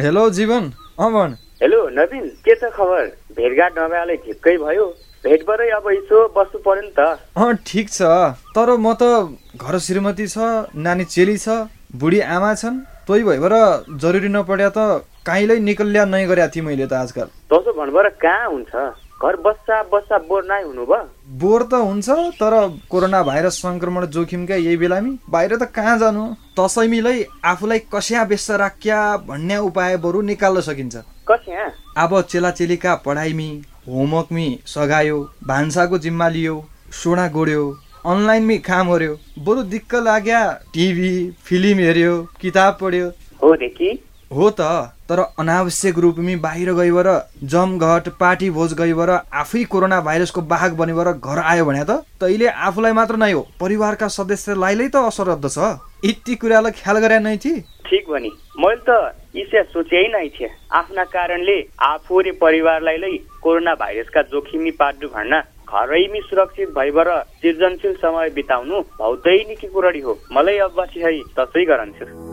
Hello जीवन अँ भन हेलो नवीन के छ खबर? भेटघाट नभएले झिक्कै भयो। भेटबाटै अब यसो बस्नु पर्यो नि त। अँ ठिक छ। तर म त घर श्रीमती छ नानी चेली छ बुढी आमा छन्। तै भइबाट जरुरी नपड्या त काहीँलाई निकल्या नै गरेका थिएँ मैले त आजकल। तसो भन्नुबाट कहाँ हुन्छ? घर बस्दा बस्दा बोर नै हुनु भयो। बोर त हुन्छ तर कोरोना भाइरस सङ्क्रमण जोखिमका यही बेलामी। बाहिर त कहाँ जानु? तसैमीलाई आफूलाई कस्या व्यस्त राख्या भन्ने उपाय बरु निकाल्न सकिन्छ। कस्या? अब चेलाचेलीका पढाइमी होमवर्कमी सघायो भान्साको जिम्मा लियो सोडा गोड्यो अनलाइनमी काम गर्यो बरु दिक्क लाग्या टिभी फिल्म हेऱ्यो किताब पढ्यो। हो त। तर अनावश्यक रूपमी बाहिर गइबर जमघट पार्टी भोज गइबर आफै कोरोना भाइरसको बाहक बनेर घर आयो भने त तैले आफूलाई मात्र नै हो परिवारका सदस्यलाई त असर छ। यति कुरालाई ख्याल गरे नै थिए ठिक भनी। मैले त इस्या सोचेै नै थिएँ। आफ्ना कारणले आफू र परिवारलाई नै कोरोना भाइरसका जोखिमी पार्नु भन्न घरैमी सुरक्षित भइबर सृजनशील समय बिताउनु भौतै निकी कुरडी हो। मलाई अब है तसै गरन्छु।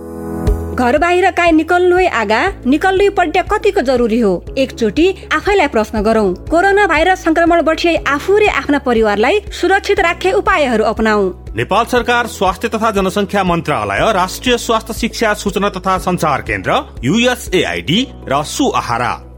घर बाहिर काहीँ निकल्नु है आगा? निकल्नु पड्या कतिको जरुरी हो? एकचोटि आफैलाई प्रश्न गरौँ। कोरोना भाइरस संक्रमण बठिए आफू र आफ्ना परिवारलाई सुरक्षित राखे उपायहरू अपनाऊ नेपाल सरकार स्वास्थ्य तथा जनसङ्ख्या मन्त्रालय राष्ट्रिय स्वास्थ्य शिक्षा सूचना तथा संचार केन्द्र युएसएआईडी र सुआहारा।